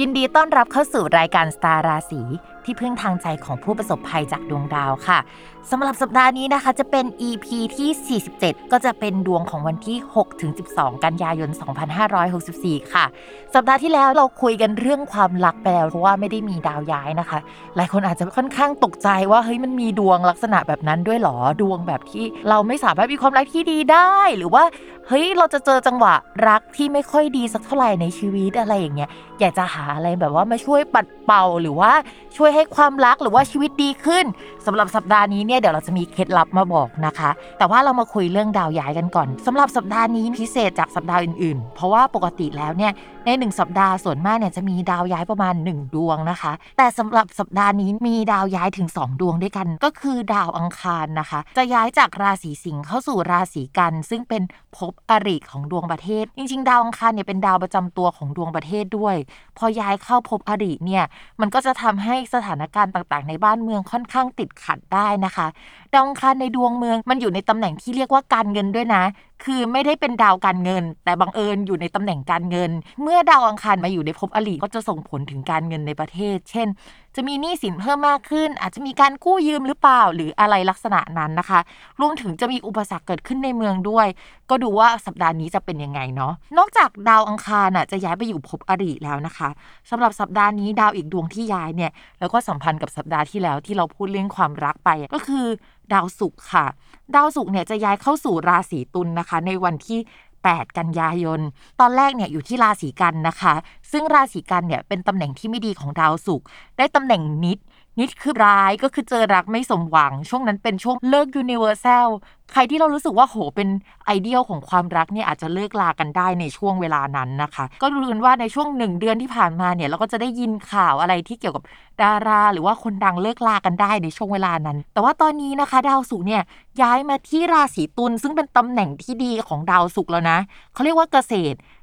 ยินดีต้อนรับเข้าสู่รายการสตาร์ราศีที่พึ่งทางใจของผู้ประสบภัยจากดวงดาวค่ะสำหรับสัปดาห์นี้นะคะจะเป็น EP ที่ 47 ก็จะเป็นดวงของวันที่6-12 กันยายน 2564 ค่ะ สัปดาห์ที่แล้วเราคุยกันเรื่องความรักไปแล้วเพราะว่าไม่ได้มีดาวย้ายนะคะ หลายคนอาจจะค่อนข้างตกใจว่าเฮ้ยมันมีดวงลักษณะแบบนั้นด้วยหรอดวงแบบที่เราไม่สามารถมีความรักที่ดีได้ หรือว่าเฮ้ยเราจะเจอจังหวะรักที่ไม่ค่อยดีสักเท่าไหร่ในชีวิตอะไรอย่างเงี้ย อยากจะหาอะไรแบบว่ามาช่วยปัดเป่าหรือว่าช่วยให้ความรักหรือว่าชีวิตดีขึ้นสำหรับสัปดาห์นี้เนี่ยเดี๋ยวเราจะมีเคล็ดลับมาบอกนะคะ แต่ว่าเรามาคุยเรื่องดาวย้ายกันก่อนสำหรับสัปดาห์นี้พิเศษจากสัปดาห์อื่นๆ เพราะว่าปกติแล้วเนี่ย ในหนึ่งสัปดาห์ส่วนมากเนี่ยจะมีดาวย้ายประมาณ 1 ดวงนะคะ แต่สำหรับสัปดาห์นี้มีดาวย้ายถึง 2 ดวงด้วยกัน ก็คือดาวอังคารนะคะ จะย้ายจากราศีสิงห์เข้าสู่ราศีกัน ซึ่งเป็นภพอริของดวงประเทศ จริง ๆ ดาวอังคารเนี่ยเป็นดาวประจำตัวของดวงประเทศด้วย พอย้ายเข้าภพอริเนี่ยมันก็จะทำให้สถานการณ์ต่างๆ ในบ้านเมืองค่อนข้างติดขัดได้นะคะ ดาวอังคารในดวงเมืองมันอยู่ในตำแหน่งที่เรียกว่าการเงินด้วยนะ คือไม่ได้เป็นดาวการเงิน แต่บังเอิญอยู่ในตำแหน่งการเงิน เมื่อดาวอังคารมาอยู่ในภพอริก็จะส่งผลถึงการเงินในประเทศ เช่น จะมีหนี้สินเพิ่มมากขึ้น อาจจะมีการกู้ยืมหรือเปล่า หรืออะไรลักษณะนั้นนะคะ รวมถึงจะมีอุปสรรคเกิดขึ้นในเมืองด้วย ก็ดูว่าสัปดาห์นี้จะเป็นยังไงเนาะนอกจากดาวอังคารน่ะจะย้ายไปอยู่ภพอริแล้วนะคะสำหรับสัปดาห์นี้ดาวอีกดวงที่ย้ายเนี่ยแล้วก็สัมพันธ์กับสัปดาห์ที่แล้วที่เราพูดเรื่องความรักไปก็คือ ดาวศุกร์ค่ะ ดาวศุกร์เนี่ยจะย้ายเข้าสู่ราศีตุลนะคะ ในวันที่ 8 กันยายน ตอนแรกเนี่ยอยู่ที่ราศีกันย์นะคะ ซึ่งราศีกันย์เนี่ยเป็นตำแหน่งที่ไม่ดีของดาวศุกร์ได้ตำแหน่งนิจ นิจคือร้ายก็คือเจอรักไม่สมหวัง ช่วงนั้นเป็นช่วงเลิก universalใครที่เรารู้สึกว่าโหเป็นไอเดียลของความรักเนี่ยอาจจะเลิกลากันได้ในช่วงเวลานั้นนะคะ ก็รู้กันว่าในช่วงหนึ่งเดือนที่ผ่านมาเนี่ย เราก็จะได้ยินข่าวอะไรที่เกี่ยวกับดารา หรือว่าคนดังเลิกลากันได้ในช่วงเวลานั้น แต่ว่าตอนนี้นะคะ ดาวศุกร์เนี่ยย้ายมาที่ราศีตุลซึ่งเป็นตำแหน่งที่ดีของดาวศุกร์แล้วนะเขาเรียกว่าเกษตร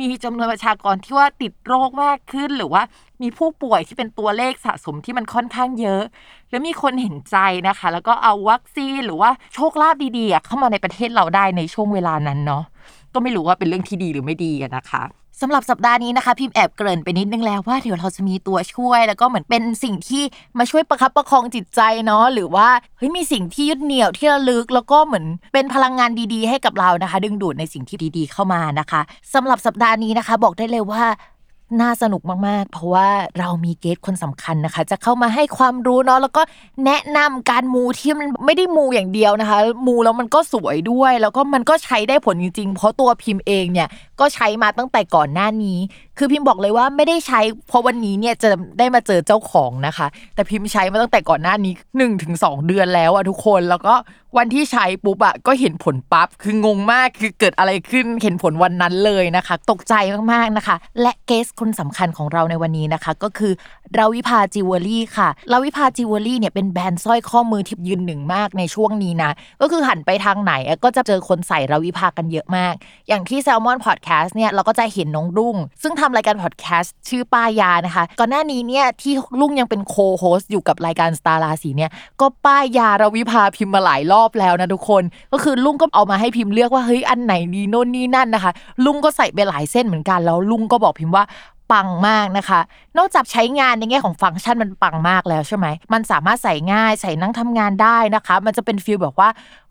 มีจำนวนประชากรที่ว่าติดโรคมากขึ้น หรือว่ามีผู้ป่วยที่เป็นตัวเลขสะสมที่มันค่อนข้างเยอะ แล้วมีคนเห็นใจนะคะ แล้วก็เอาวัคซีนหรือว่าโชคลาภดีๆเข้ามาในประเทศเราได้ในช่วงเวลานั้นเนาะก็ไม่รู้ว่าเป็นเรื่องที่ดีหรือไม่ดีนะคะ สำหรับสัปดาห์นี้นะคะ พิมพ์แอบเกริ่นไปนิดนึงแล้วว่าเดี๋ยวเราจะมีตัวช่วย แล้วก็เหมือนเป็นสิ่งที่มาช่วยประคับประคองจิตใจเนาะหรือว่าเฮ้ยมีสิ่งที่ยึดเหนี่ยวที่ระลึก แล้วก็เหมือนเป็นพลังงานดีๆ ให้กับเรานะคะ ดึงดูดในสิ่งที่ดีๆเข้ามานะคะสำหรับสัปดาห์นี้นะคะ บอกได้เลยว่าน่าสนุกมาก ๆ เพราะว่าเรามีเกสคนสำคัญนะคะ จะเข้ามาให้ความรู้เนาะแล้วก็แนะนำการมูที่มันไม่ได้มูอย่างเดียวนะคะ มูแล้วมันก็สวยด้วย แล้วก็มันก็ใช้ได้ผลจริง ๆ เพราะตัวพิมพ์เองเนี่ยก็ใช้มาตั้งแต่ก่อนหน้านี้ คือพิมพ์บอกเลยว่าไม่ได้ใช้เพราะวันนี้เนี่ยจะได้มาเจอเจ้าของนะคะ แต่พิมพ์ใช้มาตั้งแต่ก่อนหน้านี้1นถึงสเดือนแล้วอะทุกคนแล้วก็วันที่ใช้ปุ๊บอะก็เห็นผลปั๊บคืองงมากคือเกิดอะไรขึ้นเห็นผลวันนั้นเลยนะคะ ตกใจมากๆนะคะ และ guest คนสำคัญของเราในวันนี้นะคะ ก็คือ Ravipa Jewelry ค่ะ Ravipa Jewelry เนี่ยเป็นแบรนด์สร้อยข้อมือที่ยืนหนึ่งมากในช่วงนี้นะก็คือหันไปทางไหนก็จะเจอคนใส่ Ravipa กันเยอะมาก อย่างที่ Salmon Podcast เนี่ยเราก็จะเห็นน้องรุ่ง ซึ่งทำรายการพอดแคสต์ชื่อป้ายานะคะ ก่อนหน้านี้เนี่ยที่รุ่งยังเป็น co-host อยู่กับรายการสตาร์ราศีเนี่ยก็ป้ายยา Ravipa พิมพ์มาหลายรอบแล้วนะทุกคน ก็คือรุ่งก็เอามาให้พิมพ์เลือกว่าเฮ้ยอันไหนดีโน่นนี่นั่นนะคะ รุ่งก็ใส่ไปหลายเส้นเหมือนกันแล้วรุ่งก็บอกพิมพ์ว่าปังมากนะคะ นอกจากใช้งานในแง่ของฟังก์ชันมันปังมากแล้วใช่ไหม มันสามารถใส่ง่ายใส่นั่งทำงานได้นะคะ มันจะเป็น feel แบบว่า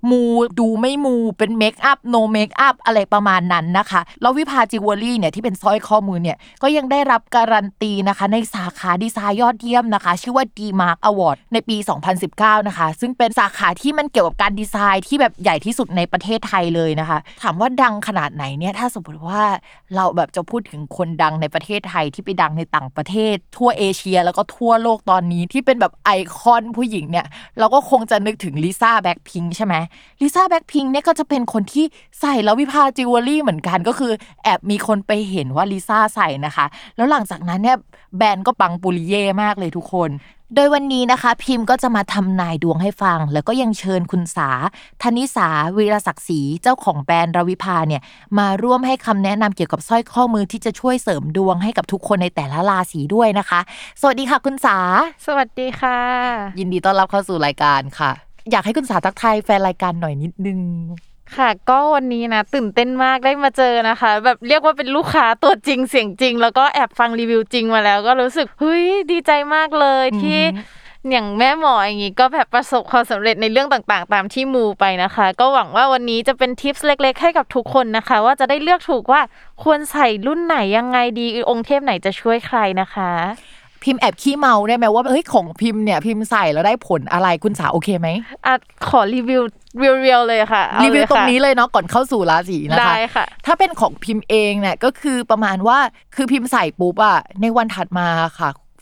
มูดูไม่มูเป็น makeup no makeup อะไรประมาณนั้นนะคะ แล้ว Ravipa Jewelry เนี่ยที่เป็นสร้อยข้อมือเนี่ยก็ยังได้รับการันตีนะคะ ในสาขาดีไซน์ยอดเยี่ยมนะคะ ชื่อว่า DEmark Award ในปี 2019 นะคะ ซึ่งเป็นสาขาที่มันเกี่ยวกับการดีไซน์ที่แบบใหญ่ที่สุดในประเทศไทยเลยนะคะ ถามว่าดังขนาดไหนเนี่ยถ้าสมมติว่าเราแบบจะพูดถึงคนดังในประเทศไทยที่ไปดังในต่างประเทศ ทั่วเอเชียแล้วก็ทั่วโลกตอนนี้ที่เป็นแบบไอคอนผู้หญิงเนี่ยเราก็คงจะนึกถึงลิซ่าแบ็คพิงใช่ไหมลิซ่าแบ็คพิงเนี่ยก็จะเป็นคนที่ใส่ Ravipa Jewelry เหมือนกันก็คือ แอบมีคนไปเห็นว่าลิซ่าใส่นะคะ แล้วหลังจากนั้นเนี่ยแบรนด์ก็ปังปุริเย่มากเลยทุกคน โดยวันนี้นะคะ พิมพ์ก็จะมาทำนายดวงให้ฟัง แล้วก็ยังเชิญคุณสาธนิสาวีรศักดิ์ศรีเจ้าของแบรนด์รวิภาเนี่ยมาร่วมให้คำแนะนำเกี่ยวกับสร้อยข้อมือที่จะช่วยเสริมดวงให้กับทุกคนในแต่ละราศีด้วยนะคะ สวัสดีค่ะคุณสา สวัสดีค่ะ ยินดีต้อนรับเข้าสู่รายการค่ะ อยากให้คุณสาทักทายแฟนรายการหน่อยนิดนึงค่ะ ก็วันนี้นะตื่นเต้นมากได้มาเจอนะคะ แบบเรียกว่าเป็นลูกค้าตัวจริงเสียงจริง แล้วก็แอบฟังรีวิวจริงมาแล้ว ก็รู้สึกเฮ้ยดีใจมากเลยที่อย่างแม่หมออย่างนี้ก็แบบประสบความสำเร็จในเรื่องต่างๆ ตามที่มูไปนะคะ ก็หวังว่าวันนี้จะเป็นทิปส์เล็ก ๆ ให้กับทุกคนนะคะ ว่าจะได้เลือกถูกว่าควรใส่รุ่นไหนยังไงดีองค์เทพไหนจะช่วยใครนะคะ พิมพ์แอบขี้เมาได้ไหมว่าเฮ้ยของพิมพ์เนี่ยพิมพ์ใส่แล้วได้ผลอะไรคุณสาโอเคไหมอะขอรีวิวเรียวๆเลยค่ะเอารีวิวเลยตรงค่ะนี้เลยเนาะก่อนเข้าสู่ราศีนะคะได้ค่ะ ถ้าเป็นของพิมพ์เองเนี่ยก็คือประมาณว่าคือพิมพ์ใส่ปุ๊บอะในวันถัดมาค่ะ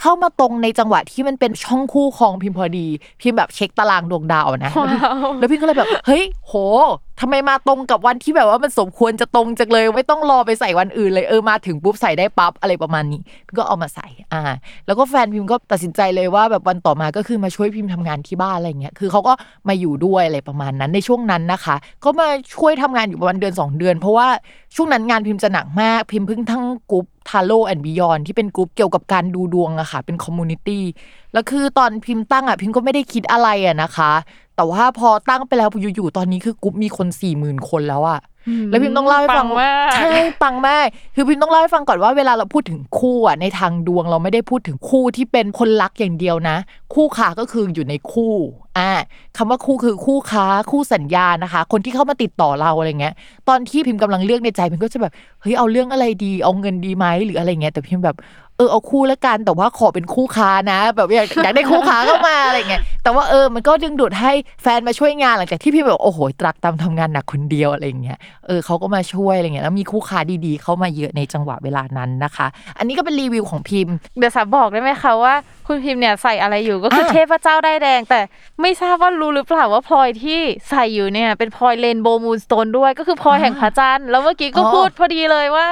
เข้ามาตรงในจังหวะที่มันเป็นช่องคู่ของพิมพ์พอดี พิมพ์แบบเช็คตารางดวงดาวนะว้าวแล้วพี่ก็เลยแบบ เฮ้ย โห ทำไมมาตรงกับวันที่แบบว่ามันสมควรจะตรงจังเลย ไม่ต้องรอไปใส่วันอื่นเลยเออมาถึงปุ๊บใส่ได้ปั๊บอะไรประมาณนี้ก็เอามาใส่อ่า แล้วก็แฟนพิมพ์ก็ตัดสินใจเลยว่าแบบวันต่อมาก็คือมาช่วยพิมพ์ทำงานที่บ้านอะไรเงี้ยคือเขาก็มาอยู่ด้วยอะไรประมาณนั้นในช่วงนั้นนะคะ ก็มาช่วยทำงานอยู่ประมาณเดือนสองเดือน เพราะว่าช่วงนั้นงานพิมพ์จะหนักมากพิมพ์เพิ่งทั้งgroup Tarot and Beyond ที่เป็นกรุ๊ปเกี่ยวกับการดูดวงอะค่ะ เป็น community แล้วคือตอนพิมพ์ตั้งอะพิมพ์ก็ไม่ได้คิดอะไรอะนะคะ แต่ว่าพอตั้งไปแล้วอยู่ๆตอนนี้คือกรุ๊ปมีคนสี่หมื่นคนแล้วอะแล้วพิมพ์ต้องเล่าให้ฟังปังมากใช่ปังมากคือพิมพ์ต้องเล่าให้ฟังก่อนว่าเวลาเราพูดถึงคู่อะในทางดวงเราไม่ได้พูดถึงคู่ที่เป็นคนรักอย่างเดียวนะ คู่ค้าก็คืออยู่ในคู่อ่าคำว่าคู่คือคู่ค้าคู่สัญญานะคะ คนที่เข้ามาติดต่อเราอะไรเงี้ย ตอนที่พิมพ์กำลังเลือกในใจพิมพ์ก็จะแบบเฮ้ยเอาเรื่องอะไรดีเอาเงินดีไหมหรืออะไรเงี้ยแต่พิมพ์แบบ เออเอาคู่แล้วกันแต่ว่าขอเป็นคู่ค้านะ แบบอยากอยากได้คู่ค้าเข้ามาอะไรเงี้ยแต่ว่าเออมันก็ดึงดูดให้แฟนมาช่วยงานหลังจากที่พี่แบบโอ้โหตรักตามทำงานหนักคนเดียวอะไรเงี้ยเออเขาก็มาช่วยอะไรเงี้ยแล้วมีคู่ค้าดีๆ เข้ามาเยอะในจังหวะเวลานั้นนะคะ อันนี้ก็เป็นรีวิวของพิมพ์เดี๋ยวสาบอกได้ไหมคะว่าคุณพิมพ์เนี่ยใส่อะไรอยู่ก็คืออะเทพเจ้าได้ายแดง แต่ไม่ทราบว่ารู้หรือเปล่าว่าพลอยที่ใส่อยู่เนี่ย เป็นพลอยเรนโบว์มูนสโตนด้วยก็คือพลอยแห่งพระจันทร์แล้วเมื่อกี้ก็อ๋อพูดพอดีเลยว่า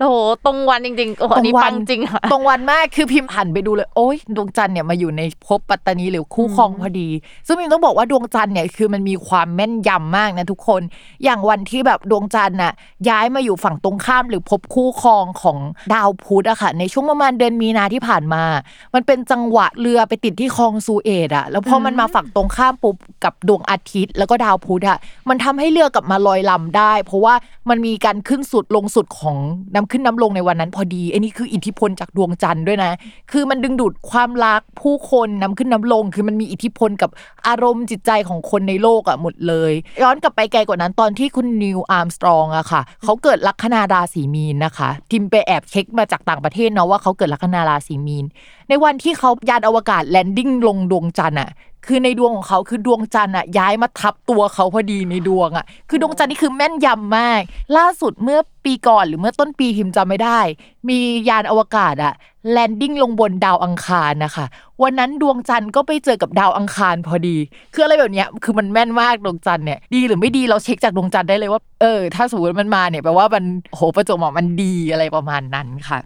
โอ้โหตรงวันจริงๆโอ้โหอันนี้ปังจริงค่ะตรงวันมากคือพิมพ์หันไปดูเลย โอ๊ยดวงจันทร์เนี่ยมาอยู่ในภพปัตตานีหรือคู่ครองพอดี ซึ่งพิมต้องบอกว่าดวงจันทร์เนี่ยคือมันมีความแม่นยำมากนะทุกคน อย่างวันที่แบบดวงจันทร์น่ะย้ายมาอยู่ฝั่งตรงข้ามหรือภพคู่ครองของดาวพุธอะค่ะในช่วงประมาณเดือนมีนาที่ผ่านมา มันเป็นเป็นจังหวะเรือไปติดที่คลองซูเอตอะแล้วพอมันมาฝั่งตรงข้ามปุ๊บกับดวงอาทิตย์ แล้วก็ดาวพุธอะมันทำให้เรือกลับมาลอยลำได้ เพราะว่ามันมีการขึ้นสุดลงสุดของน้ำขึ้นน้ำลงในวันนั้นพอดีไอ้นี่คืออิทธิพลจากดวงจันทร์ด้วยนะ คือมันดึงดูดความรักผู้คนน้ำขึ้นน้ำลง คือมันมีอิทธิพลกับอารมณ์จิตใจของคนในโลกอะหมดเลย ย้อนกลับไปไกลกว่านั้นตอนที่คุณนิวอาร์มสตรองอะค่ะเขาเกิดลัคนาราศีมีนนะคะ ทิมไปแอบเช็คมาจากต่างประเทศเนาะว่าเขาเกิดลัคนาราศีมีน ในวันที่เขายานอวกาศแลนดิ้งลงดวงจันทร์อะคือในดวงของเขาคือดวงจันทร์อะย้ายมาทับตัวเขาพอดีในดวงอะคือดวงจันทร์นี่คือแม่นยำมาก ล่าสุดเมื่อปีก่อนหรือเมื่อต้นปีพิมพ์จำไม่ได้ มียานอวกาศอะแลนดิ้งลงบนดาวอังคารนะคะ วันนั้นดวงจันทร์ก็ไปเจอกับดาวอังคารพอดี คืออะไรแบบเนี้ยคือมันแม่นมากดวงจันทร์เนี่ยดีหรือไม่ดีเราเช็คจากดวงจันทร์ได้เลยว่าเออถ้าสมมติมันมาเนี่ยแปลว่ามันโหประจวบเหมาะมันดีอะไรประมาณนั้นค่ะ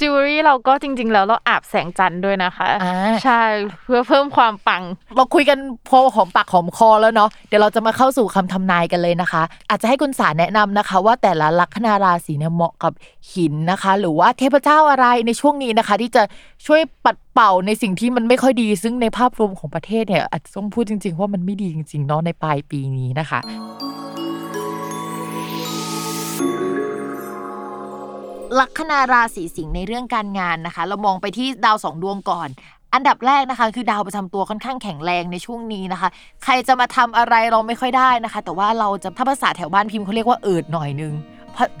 จิวเวลรี่เราก็จริง ๆ แล้วเราอาบแสงจันทร์ด้วยนะคะอ่าใช่เพื่อเพิ่มความปัง เราคุยกันพอหอมปากหอมคอแล้วเนาะเดี๋ยวเราจะมาเข้าสู่คำทำนายกันเลยนะคะ อาจจะให้คุณสารแนะนำนะคะ ว่าแต่ละลัคนาราศีเนี่ยเหมาะกับหินนะคะ หรือว่าเทพเจ้าอะไรในช่วงนี้นะคะ ที่จะช่วยปัดเป่าในสิ่งที่มันไม่ค่อยดี ซึ่งในภาพรวมของประเทศเนี่ยอาจจะต้องพูดจริง ๆ ว่ามันไม่ดีจริงๆเนาะในปลายปีนี้นะคะลัคนาราศีสิงห์ในเรื่องการงานนะคะ เรามองไปที่ดาวสองดวงก่อน อันดับแรกนะคะ คือดาวประจำตัวค่อนข้างแข็งแรงในช่วงนี้นะคะ ใครจะมาทำอะไรเราไม่ค่อยได้นะคะ แต่ว่าเราจะถ้าภาษาแถวบ้านพิมพ์เขาเรียกว่าเอิดหน่อยนึง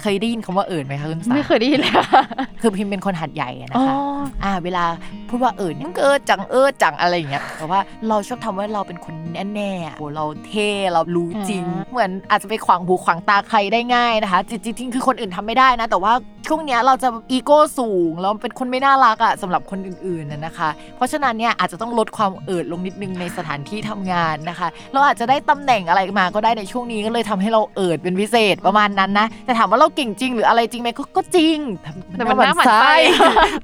เคยได้ยินคำว่าเอิดไหมคะคุณสาไม่เคยได้ยินเลยค่ะคือพิมพ์เป็นคนหัดใหญ่อะอ๋อนะคะอ่าเวลาพูดว่าเอิดมันก็เอิดจังเอิดจังอะไรอย่างเงี้ยแต่ว่าเราชอบทำว่าเราเป็นคนแน่ๆอะโหเราเท่เรารู้จริง เหมือนอาจจะไปขวางหูขวางตาใครได้ง่ายนะคะจริงๆคือคนอื่นทำไม่ได้นะ แต่ว่าช่วงเนี้ยเราจะอีโก้สูงแล้วเป็นคนไม่น่ารักอะสำหรับคนอื่นๆน่ะนะคะ เพราะฉะนั้นเนี่ยอาจจะต้องลดความเอิดลงนิดนึงในสถานที่ทำงานนะคะ เราอาจจะได้ตำแหน่งอะไรมาก็ได้ในช่วงนี้ก็เลยทำให้เราเอิดเป็นพิเศษประมาณนั้นนะแต่ถามว่าเราเก่งจริงหรืออะไรจริงไหมก็ก็จริงแต่มันน่าหมั่นไส้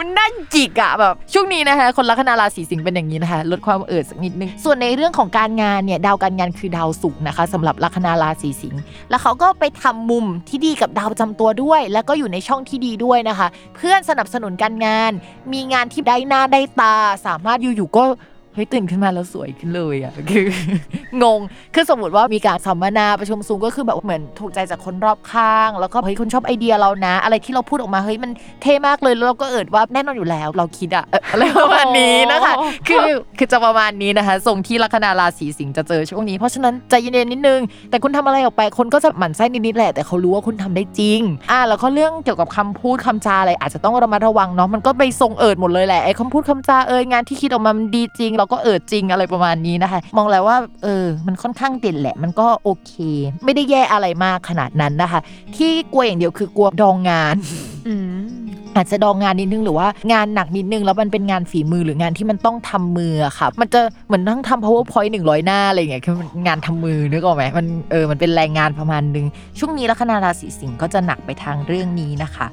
มันน่าจิกอะแบบช่วงนี้นะคะคนลัคนาราศีสิงห์เป็นอย่างนี้นะคะลดความเอิดสักนิดนึงส่วนในเรื่องของการงานเนี่ยดาวการงานคือดาวศุกร์นะคะสำหรับลัคนาราศีสิงห์แล้วเขาก็ไปทำมุมที่ดีกับดาวประจำตัวด้วย แล้วก็อยู่ในช่องที่ดีด้วยนะคะ เพื่อนสนับสนุนการงาน มีงานที่ได้หน้าได้ตาสามารถอยู่ๆก็ เฮ้ยตื่นขึ้นมาแล้วสวยขึ้นเลยอะคืองงคือสมมติว่ามีการสัมมนาประชุมซูมก็คือแบบเหมือนถูกใจจากคนรอบข้าง แล้วก็เฮ้ยคนชอบไอเดียเรานะ อะไรที่เราพูดออกมาเฮ้ยมันเท่มากเลยแล้วเราก็เอิดว่าแน่นอนอยู่แล้ว เราคิดอะเอ่ออะไรประมาณนี้นะคะโอ้คือคือจะประมาณนี้นะคะทรงที่ลัคนาราศีสิงห์จะเจอช่วงนี้ เพราะฉะนั้นใจเย็นๆนิดนึง แต่คุณทำอะไรออกไปคนก็จะหมั่นไส้นิดๆแหละแต่เขารู้ว่าคุณทำได้จริงอ่าแล้วก็เรื่องเกี่ยวกับคำพูดคำจาอะไรอาจจะต้องระมัดระวังเนาะมันก็ไปทรงเอิดหมดเลยแหละไอ้คำพูดคำจาเอยงานที่คิดออกมามันดีจริงเราก็เอิดจริงอะไรประมาณนี้นะคะ มองแล้วว่าเออมันค่อนข้างเด่นแหละ มันก็โอเค ไม่ได้แย่อะไรมากขนาดนั้นนะคะ ที่กลัวอย่างเดียวคือกลัวดองงานอืมอาจจะดองงานนิดนึงหรือว่างานหนักนิดนึงแล้วมันเป็นงานฝีมือหรืองานที่มันต้องทำมืออะค่ะ มันจะเหมือนนั่งทำ powerpoint หนึ่งร้อยหน้าอะไรอย่างเงี้ยคือมันงานทำมือนึกออกไหมมันเออมันเป็นแรงงานประมาณนึง ช่วงนี้ลัคนาราศีสิงห์ก็จะหนักไปทางเรื่องนี้นะคะ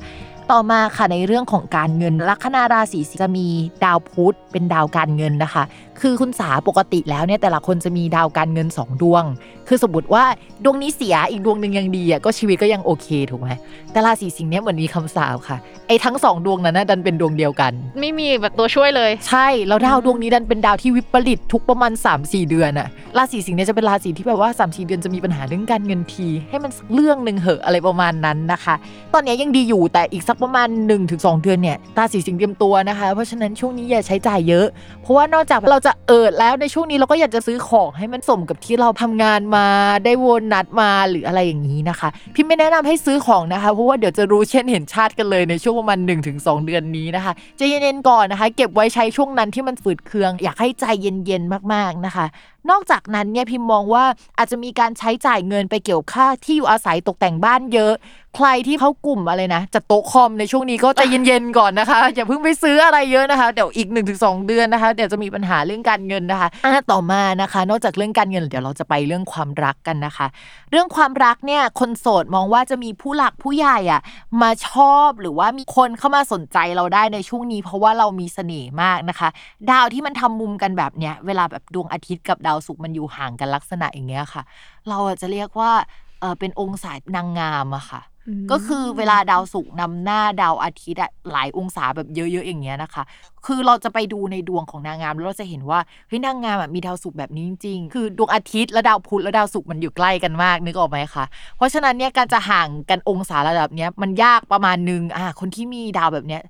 ต่อมาค่ะในเรื่องของการเงินลัคนาราศีสิงจะมีดาวพุธเป็นดาวการเงินนะคะ คือคุณสาปกติแล้วเนี่ยแต่ละคนจะมีดาวการเงินสองดวง คือสมมติว่าดวงนี้เสียอีกดวงหนึ่งยังดีอะก็ชีวิตก็ยังโอเคถูกไหมแต่ราศีสิงห์เนี่ยเหมือนมีคำสาปค่ะไอ้ทั้งสองดวงนั้นนะดันเป็นดวงเดียวกัน ไม่มีแบบตัวช่วยเลย ใช่แล้วดาวดวงนี้ดันเป็นดาวที่วิปริตทุกประมาณ 3-4 เดือนอะราศีสิงห์เนี่ยจะเป็นราศีที่แบบว่า 3-4 เดือนจะมีปัญหาเรื่องการเงินที ให้มันสักเรื่องหนึ่งเหอะอะไรประมาณนั้นนะคะ ตอนนี้ยังดีอยู่แต่อีกสักประมาณ 1-2 เดือนเนี่ยราศีสิงห์เตรียมตัวนะคะ เพราะฉะนั้นช่วงนี้อย่าใช้จ่ายเยอะ เพราะว่านอกจากเราจะเอิดแล้วในช่วงนี้เราก็อยากจะซื้อของให้มันสมกับที่เราทำงานมาได้โวนนัดมาหรืออะไรอย่างนี้นะคะ พี่ไม่แนะนำให้ซื้อของนะคะ เพราะว่าเดี๋ยวจะรู้เช่นเห็นชาติกันเลยในช่วงประมาณ 1-2 เดือนนี้นะคะใจะเย็นๆก่อนนะคะ เก็บไว้ใช้ช่วงนั้นที่มันฝืดเคือง อยากให้ใจเย็นๆมากๆนะคะ นอกจากนั้นเนี่ยพิมมองว่าอาจจะมีการใช้จ่ายเงินไปเกี่ยวค่าที่อยู่อาศัยตกแต่งบ้านเยอะ ใครที่เขากลุ่มอะไรนะจัดโต๊ะคอมในช่วงนี้ก็ใจเย็นๆก่อนนะคะ อย่าเพิ่งไปซื้ออะไรเยอะนะคะ เดี๋ยวอีก 1-2 เดือนนะคะ เดี๋ยวจะมีปัญหาเรื่องการเงินนะคะอะต่อมานะคะ นอกจากเรื่องการเงินเดี๋ยวเราจะไปเรื่องความรักกันนะคะ เรื่องความรักเนี่ยคนโสดมองว่าจะมีผู้หลักผู้ใหญ่อะมาชอบหรือว่ามีคนเข้ามาสนใจเราได้ในช่วงนี้ เพราะว่าเรามีเสน่ห์มากนะคะ ดาวที่มันทำมุมกันแบบเนี้ยเวลาแบบดวงอาทิตย์กับดาวศุกร์มันอยู่ห่างกันลักษณะอย่างเงี้ยค่ะ เราจะเรียกว่าเออเป็นองศานางงามอะค่ะ ก็คือเวลาดาวศุกร์นำหน้าดาวอาทิตย์อะหลายองศาแบบเยอะๆอย่างเงี้ยนะคะ คือเราจะไปดูในดวงของนางงามแล้วเราจะเห็นว่าเฮ้ยนางงามอะมีดาวศุกร์แบบนี้จริงๆ คือดวงอาทิตย์และดาวพุธและดาวศุกร์มันอยู่ใกล้กันมากนึกออกไหมคะ เพราะฉะนั้นเนี่ยการจะห่างกันองศาระดับเนี้ยมันยากประมาณนึงอะคนที่มีดาวแบบเนี้ย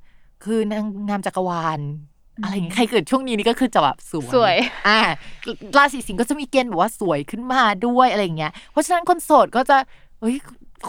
คือนางงามจักรวาลอะไรอย่างเงี้ยใครเกิดช่วงนี้นี่ก็คือจะแบบสวยสวยอ่าราศีสิงห์ก็จะมีเกณฑ์แบบว่าสวยขึ้นมาด้วยอะไรอย่างเงี้ย เพราะฉะนั้นคนโสดก็จะเฮ้ย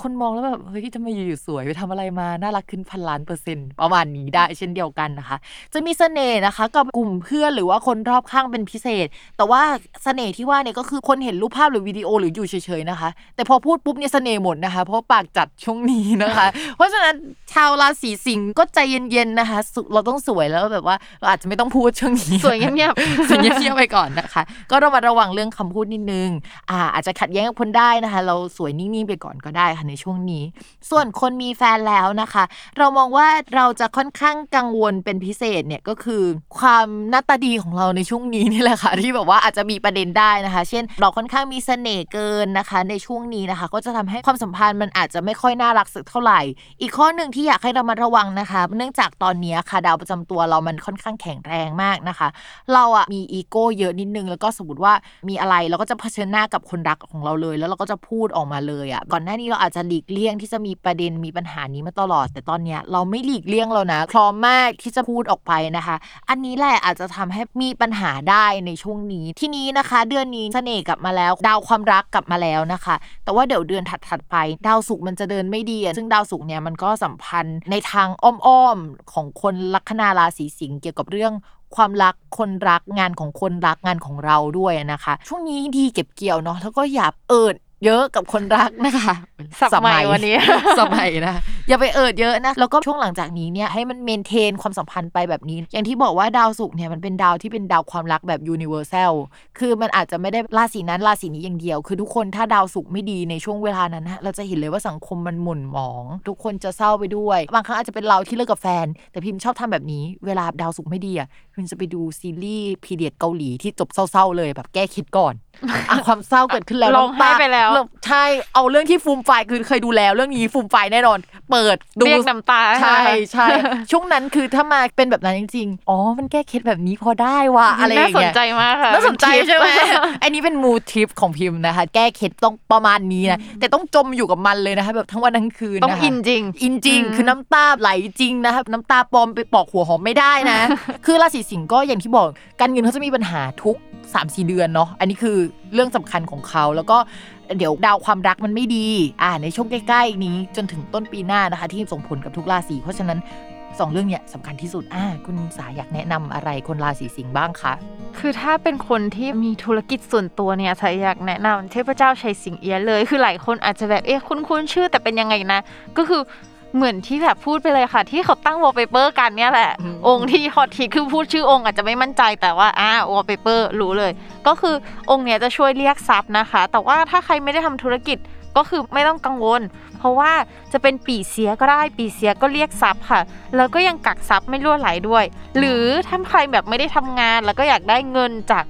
คนมองแล้วแบบเฮ้ยทำไมอยู่ๆสวยไปทำอะไรมา น่ารักขึ้นพันล้านเปอร์เซ็นต์ประมาณนี้ได้เช่นเดียวกันนะคะ จะมีเสน่ห์นะคะกับกลุ่มเพื่อนหรือว่าคนรอบข้างเป็นพิเศษ แต่ว่าเสน่ห์ที่ว่าเนี่ยก็คือคนเห็นรูปภาพหรือวิดีโอหรืออยู่เฉยๆนะคะ แต่พอพูดปุ๊บเนี่ยเสน่ห์หมดนะคะ เพราะว่าปากจัดช่วงนี้นะคะ เพราะฉะนั้นชาวราศีสิงห์ก็ใจเย็นๆนะคะสุเราต้องสวยแล้วแบบว่าเราอาจจะไม่ต้องพูดช่วงนี้สวยเงียบๆสวยเงียบๆไปก่อนนะคะ ก็ระมัดระวังเรื่องคำพูดนิดนึงอ่าอาจจะขัดแย้งกับคนได้นะคะ เราสวยนิ่งๆไปก่อนก็ได้ค่ะในช่วงนี้ ส่วนคนมีแฟนแล้วนะคะ เรามองว่าเราจะค่อนข้างกังวลเป็นพิเศษเนี่ยก็คือ ความหน้าตาดีของเราในช่วงนี้นี่แหละค่ะที่แบบว่าอาจจะมีประเด็นได้นะคะ เช่น เราค่อนข้างมีเสน่ห์เกินนะคะ ในช่วงนี้นะคะ ก็จะทำให้ความสัมพันธ์มันอาจจะไม่ค่อยน่ารักสักเท่าไหร่ อีกข้อหนึ่งที่อยากให้เรามาระวังนะคะ เนื่องจากตอนนี้ค่ะดาวประจำตัวเรามันค่อนข้างแข็งแรงมากนะคะ เราอะมีอีโก้เยอะนิดนึง แล้วก็สมมติว่ามีอะไรเราก็จะเผชิญหน้ากับคนรักของเราเลย แล้วเราก็จะพูดออกมาเลยอะก่อนหน้านี้เราอาจจะหลีกเลี่ยงที่จะมีประเด็นมีปัญหานี้มาตลอด แต่ตอนเนี้ยเราไม่หลีกเลี่ยงแล้วนะพร้อมมากที่จะพูดออกไปนะคะ อันนี้แหละอาจจะทำให้มีปัญหาได้ในช่วงนี้ ที่นี้นะคะ เดือนนี้เสน่ห์กลับมาแล้ว ดาวความรักกลับมาแล้วนะคะ แต่ว่าเดี๋ยวเดือนถัดๆไป ดาวศุกร์มันจะเดินไม่ดีซึ่งดาวศุกร์เนี่ยมันก็สัมพันธ์ในทางอ้อมๆของคนลัคนาราศีสิงห์เกี่ยวกับเรื่องความรักคนรักงานของคนรักงานของเราด้วยนะคะ ช่วงนี้ดีเก็บเกี่ยวเนาะแล้วก็อย่าเอิด เยอะกับคนรักนะคะสับใหม่วันนี้สมัยนะอย่าไปเอิร์ธเยอะนะ แล้วก็ช่วงหลังจากนี้เนี่ยให้มัน maintain ความสัมพันธ์ไปแบบนี้ อย่างที่บอกว่าดาวศุกร์เนี่ยมันเป็นดาวที่เป็นดาวความรักแบบ universal คือมันอาจจะไม่ได้ราศีนั้นราศีนี้อย่างเดียว คือทุกคนถ้าดาวศุกร์ไม่ดีในช่วงเวลานั้นนะเราจะเห็นเลยว่าสังคมมันหม่นหมอง ทุกคนจะเศร้าไปด้วย บางครั้งอาจจะเป็นเราที่เลิกกับแฟน แต่พิมพ์ชอบทำแบบนี้เวลาดาวศุกร์ไม่ดีอะพิมจะไปดูซีรีส์ period เกาหลีที่จบเศร้าๆเลยแบบแก้เคล็ดก่อนอะความเศร้าเกิดขึ้นแล้วร้องไห้น้ำตาไปแล้ว ใช่ เอาเรื่องที่ฟูมฟายคือเคยดูแล้ว เรื่องนี้ฟูมฟายแน่นอน เปิดดูเรียกน้ำตา ใช่ใช่ช่วงนั้นคือถ้ามาเป็นแบบนั้นจริงๆ อ๋อ มันแก้เคล็ดแบบนี้พอได้ว่ะอะไรอย่าน่างเงี้ยน่าสนใจมากค่ะ น่าสนใจใช่ไหมทิปอันนี้เป็นมูทิปของพิมนะคะ แก้เคล็ดต้องประมาณนี้นะ แต่ต้องจมอยู่กับมันเลยนะคะแบบทั้งวันทั้งคืนต้องนะคะอินจริง อินจริงอืมคือน้ำตาไหลจริงนะครับน้ำตาปลอมไปปอกหัวหอมไม่ได้นะ คือราศีสิงห์ก็อย่างที่บอก การเงินเขาจะมีปัญหาทุก3 4 เดือนเนาะ อันนี้คือเรื่องสำคัญของเขา แล้วก็เดี๋ยวดาวความรักมันไม่ดีอ่าในช่วงใกล้ๆนี้จนถึงต้นปีหน้านะคะ ที่ส่งผลกับทุกราศีเพราะฉะนั้นสองเรื่องเนี้ยสำคัญที่สุดอ่าคุณสายอยากแนะนำอะไรคนราศีสิงห์บ้างคะ คือถ้าเป็นคนที่มีธุรกิจส่วนตัวเนี่ยสายอยากแนะนำเทพเจ้าไฉ่ซิงเอี้ยเลย คือหลายคนอาจจะแบบเอ๊ะคุ้นๆชื่อแต่เป็นยังไงนะ ก็คือ เหมือนที่แบบพูดไปเลยค่ะ ที่เขาตั้งวอลเปเปอร์กันเนี่ยแหละอืมองค์ที่ฮอตฮิตคือพูดชื่อองค์อาจจะไม่มั่นใจแต่ว่าอ่าวอลเปเปอร์รู้เลย ก็คือองค์เนี้ยจะช่วยเรียกทรัพย์นะคะ แต่ว่าถ้าใครไม่ได้ทำธุรกิจก็คือไม่ต้องกังวล เพราะว่าจะเป็นปีเสียก็ได้ปีเสียก็เรียกทรัพย์ค่ะ แล้วก็ยังกักทรัพย์ไม่รั่วไหลด้วย หรือถ้าใครแบบไม่ได้ทำงานแล้วก็อยากได้เงินจาก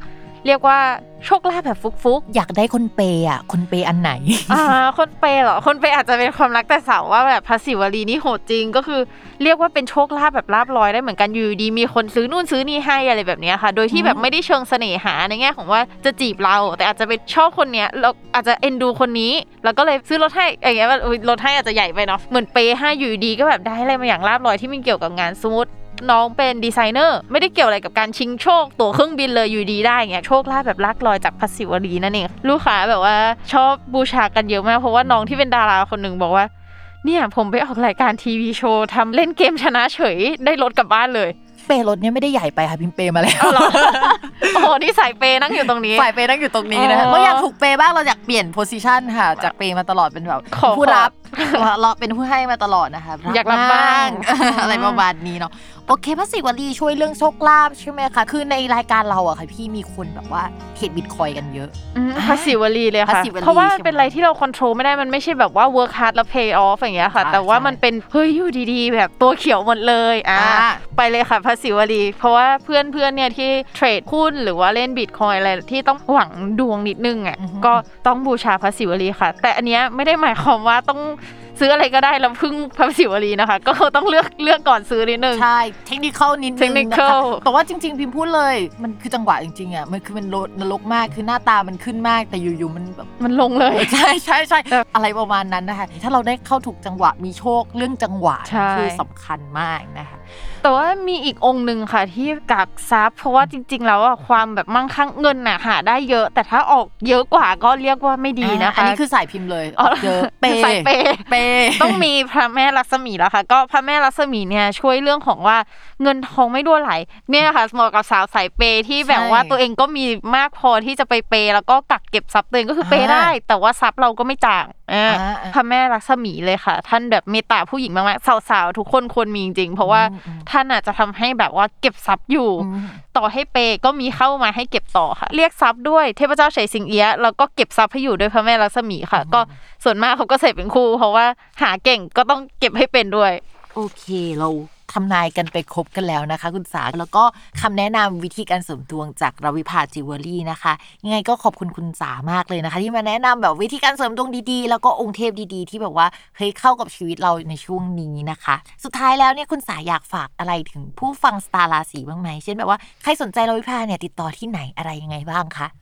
เรียกว่า โชคลาภแบบฟุกอยากได้คนเปย์อะ คนเปย์อันไหน ๆอ่าคนเปย์เหรอ คนเปย์อาจจะเป็นความรักแต่สาวว่าแบบภาษีวลีนี่โหดจริงก็คือ เรียกว่าเป็นโชคลาภแบบลาบลอยได้เหมือนกันอยู่ดีมีคนซื้อนู่นซื้อนี่ให้อะไรแบบเนี้ยค่ะ โดยที่แบบไม่ได้เชิงเสน่หาในแง่ของว่าจะจีบเรา แต่อาจจะเป็นชอบคนเนี้ยแล้วอาจจะเอ็นดูคนนี้แล้วก็เลยซื้อรถให้อย่างเงี้ยว่าอุ๊ยรถให้อาจจะใหญ่ไปเนาะเหมือนเปย์ให้อยู่ดีก็แบบได้อะไรมาอย่างลาบลอยที่มันเกี่ยวกับงานสมมติ น้องเป็นดีไซเนอร์ ไม่ได้เกี่ยวอะไรกับการชิงโชค ตั๋วเครื่องบินเลยอยู่ดีได้อย่างเงี้ยโชคลาภแบบลักลอยจากภาษีวลีนั่นเองลูกค้าแบบว่าชอบบูชากันเยอะมาก เพราะว่าน้องที่เป็นดาราคนหนึ่งบอกว่า เนี่ยผมไปออกรายการทีวีโชว์ทำเล่นเกมชนะเฉยได้รถกลับบ้านเลยเปย์รถเนี่ยไม่ได้ใหญ่ไปค่ะพิมพ์เปย์มาแล้วเหรอโอ้โหนี่สายเปย์นั่งอยู่ตรงนี้ฝ่ายเปย์นั่งอยู่ตรงนี้นะอ๋อเมื่ออยากถูกเปย์บ้างเราอยากเปลี่ยนโพสิชันค่ะ จากเปย์มาตลอดเป็นแบบขอผู้รับเราเป็นผู้ให้มาตลอดนะคะอยากรับบ้างอะไรประมาณนี้เนาะ โอเคพระศิวลีช่วยเรื่องโชคลาภใช่ไหมคะคือในรายการเราอะค่ะพี่มีคนแบบว่าเทรดบิตคอยกันเยอะอืมภาษีวลีเลยค่ะภาษีวลีเพราะว่ามันใช่ไหมเป็นอะไรที่เราควบคุมไม่ได้มันไม่ใช่แบบว่า work hard แล้ว pay off อย่างเงี้ยค่ะอ่าแต่ว่าใช่มันเป็นเฮ้ยอยู่ดีๆ แบบตัวเขียวหมดเลยอ่าอ่าไปเลยค่ะภาษีวลี เพราะว่าเพื่อนเพื่อนๆเนี่ยที่เทรดหุ้นหรือว่าเล่นบิตคอยอะไรที่ต้องหวังดวงนิดนึงอะอือฮึก็ต้องบูชาภาษีวลีค่ะ แต่อันเนี้ยไม่ได้หมายความว่าต้อง ซื้ออะไรก็ได้แล้วพึ่งพระศิวลีนะคะ ก็ต้องเลือกเลือกก่อนซื้อนิดนึง ใช่ เทคนิคนิดนึงนะคะ technical แต่ว่าจริง ๆ พิมพ์พูดเลย มันคือจังหวะจริงๆอะมันคือมันโลดนรกมากคือหน้าตามันขึ้นมากแต่อยู่ๆมันแบบมันลงเลย ใช่ใช่ใช่แบบอะไรประมาณนั้นนะคะ ถ้าเราได้เข้าถูกจังหวะมีโชคเรื่องจังหวะใช่คือสำคัญมากนะคะแต่ว่ามีอีกองค์หนึ่งค่ะที่กักทรัพย์ เพราะว่าจริง ๆ แล้วอะความแบบมั่งคั่งเงินน่ะหาได้เยอะ แต่ถ้าออกเยอะกว่าก็เรียกว่าไม่ดีนะคะอันนี้คือสายพิมพ์เลยออกเยอะเปสายเปย์เปย์ต้องมีพระแม่ลักษมีแล้วค่ะ ก็พระแม่ลักษมีเนี่ยช่วยเรื่องของว่าเงินทองไม่รั่วไหลเนี่ยค่ะเหมาะกับสาวสายเปย์ที่แบบว่าตัวเองก็มีมากพอที่จะไปเปย์แล้วก็กักเก็บทรัพย์ตัวเองก็คือเปย์ได้ แต่ว่าทรัพย์เราก็ไม่จ่างอ่าอ่าพระแม่ลักษมีเลยค่ะ ท่านแบบเมตตาผู้หญิงมากๆสาวๆทุกคนควรมีจริงๆเพราะว่าอืมอืมท่านอาจจะทำให้แบบว่าเก็บทรัพย์อยู่อืมต่อให้เปก็มีเข้ามาให้เก็บต่อค่ะ เรียกทรัพย์ด้วยเทพเจ้าเฉยสิงเอี้ยะแล้วก็เก็บทรัพย์ให้อยู่ด้วยพระแม่ลักษมีค่ะ ก็ส่วนมากเขาก็ใส่เป็นคู่ เพราะว่าหาเก่งก็ต้องเก็บให้เป็นด้วย โอเคเราทำนายกันไปครบกันแล้วนะคะ คุณสา แล้วก็คำแนะนำวิธีการเสริมดวงจากราวิภาจิวเวลรี่นะคะ ยังไงก็ขอบคุณคุณสามากเลยนะคะ ที่มาแนะนำแบบวิธีการเสริมดวงดีๆ แล้วก็องค์เทพดีๆ ที่แบบว่าเฮ้ยเข้ากับชีวิตเราในช่วงนี้นะคะ สุดท้ายแล้วเนี่ยคุณสาอยากฝากอะไรถึงผู้ฟังสตาร์ราศีบ้างไหมเช่นแบบว่าใครสนใจราวิภาเนี่ยติดต่อที่ไหนอะไรยังไงบ้างคะ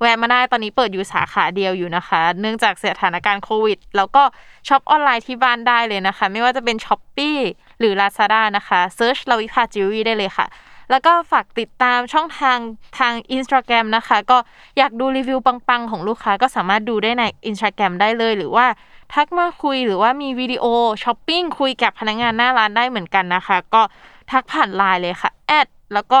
แวะมาได้ตอนนี้เปิดอยู่สาขาเดียวอยู่นะคะ เนื่องจากสถานการณ์โควิด แล้วก็ shop online ที่บ้านได้เลยนะคะ ไม่ว่าจะเป็น Shopee หรือ Lazada นะคะ search ลาวิภาจิวเวลรี่ได้เลยค่ะแล้วก็ฝากติดตามช่องทางทาง Instagram นะคะ ก็อยากดูรีวิวปังๆ ของลูกค้าก็สามารถดูได้ใน Instagram ได้เลย หรือว่าทักมาคุยหรือว่ามี video shopping คุยกับพนักงานหน้าร้านได้เหมือนกันนะคะ ก็ทักผ่านไลน์เลยค่ะ addแล้วก็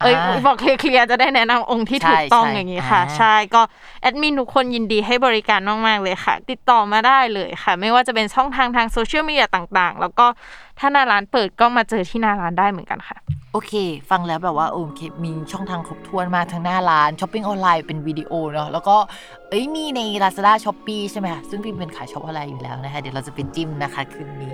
เอ้ยอ่าบอก clear ๆจะได้แนะนำองค์ที่ถูกต้องใช่อย่างนี้ค่ะอ่าใช่ก็แอดมินทุกคนยินดีให้บริการมากๆเลยค่ะ ติดต่อมาได้เลยค่ะ ไม่ว่าจะเป็นช่องทางทาง social media ต่างๆ แล้วก็ถ้าหน้าร้านเปิดก็มาเจอที่หน้าร้านได้เหมือนกันค่ะ โอเค ฟังแล้วแบบว่าโอเคมีช่องทางครบถ้วนมากทั้งหน้าร้าน shopping online เป็นวิดีโอเนาะแล้วก็เอ้ยมีใน Lazada s h o p e e ใช่ไหมคะซึ่งพิมเป็นสาย shop online อยู่แล้วนะคะ เดี๋ยวเราจะไปจิ้มนะคะคืนนี้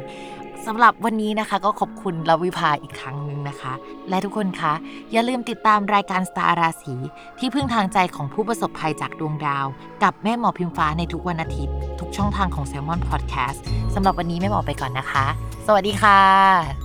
สำหรับวันนี้นะคะก็ขอบคุณลาวิภาอีกครั้งหนึ่งนะคะ และทุกคนคะอย่าลืมติดตามรายการสตาร์ราศีที่พึ่งทางใจของผู้ประสบภัยจากดวงดาว กับแม่หมอพิมฟ้าในทุกวันอาทิตย์ ทุกช่องทางของ s ซ l m o n Podcast สำหรับวันนี้แม่หมอไปก่อนนะคะ สวัสดีค่ะ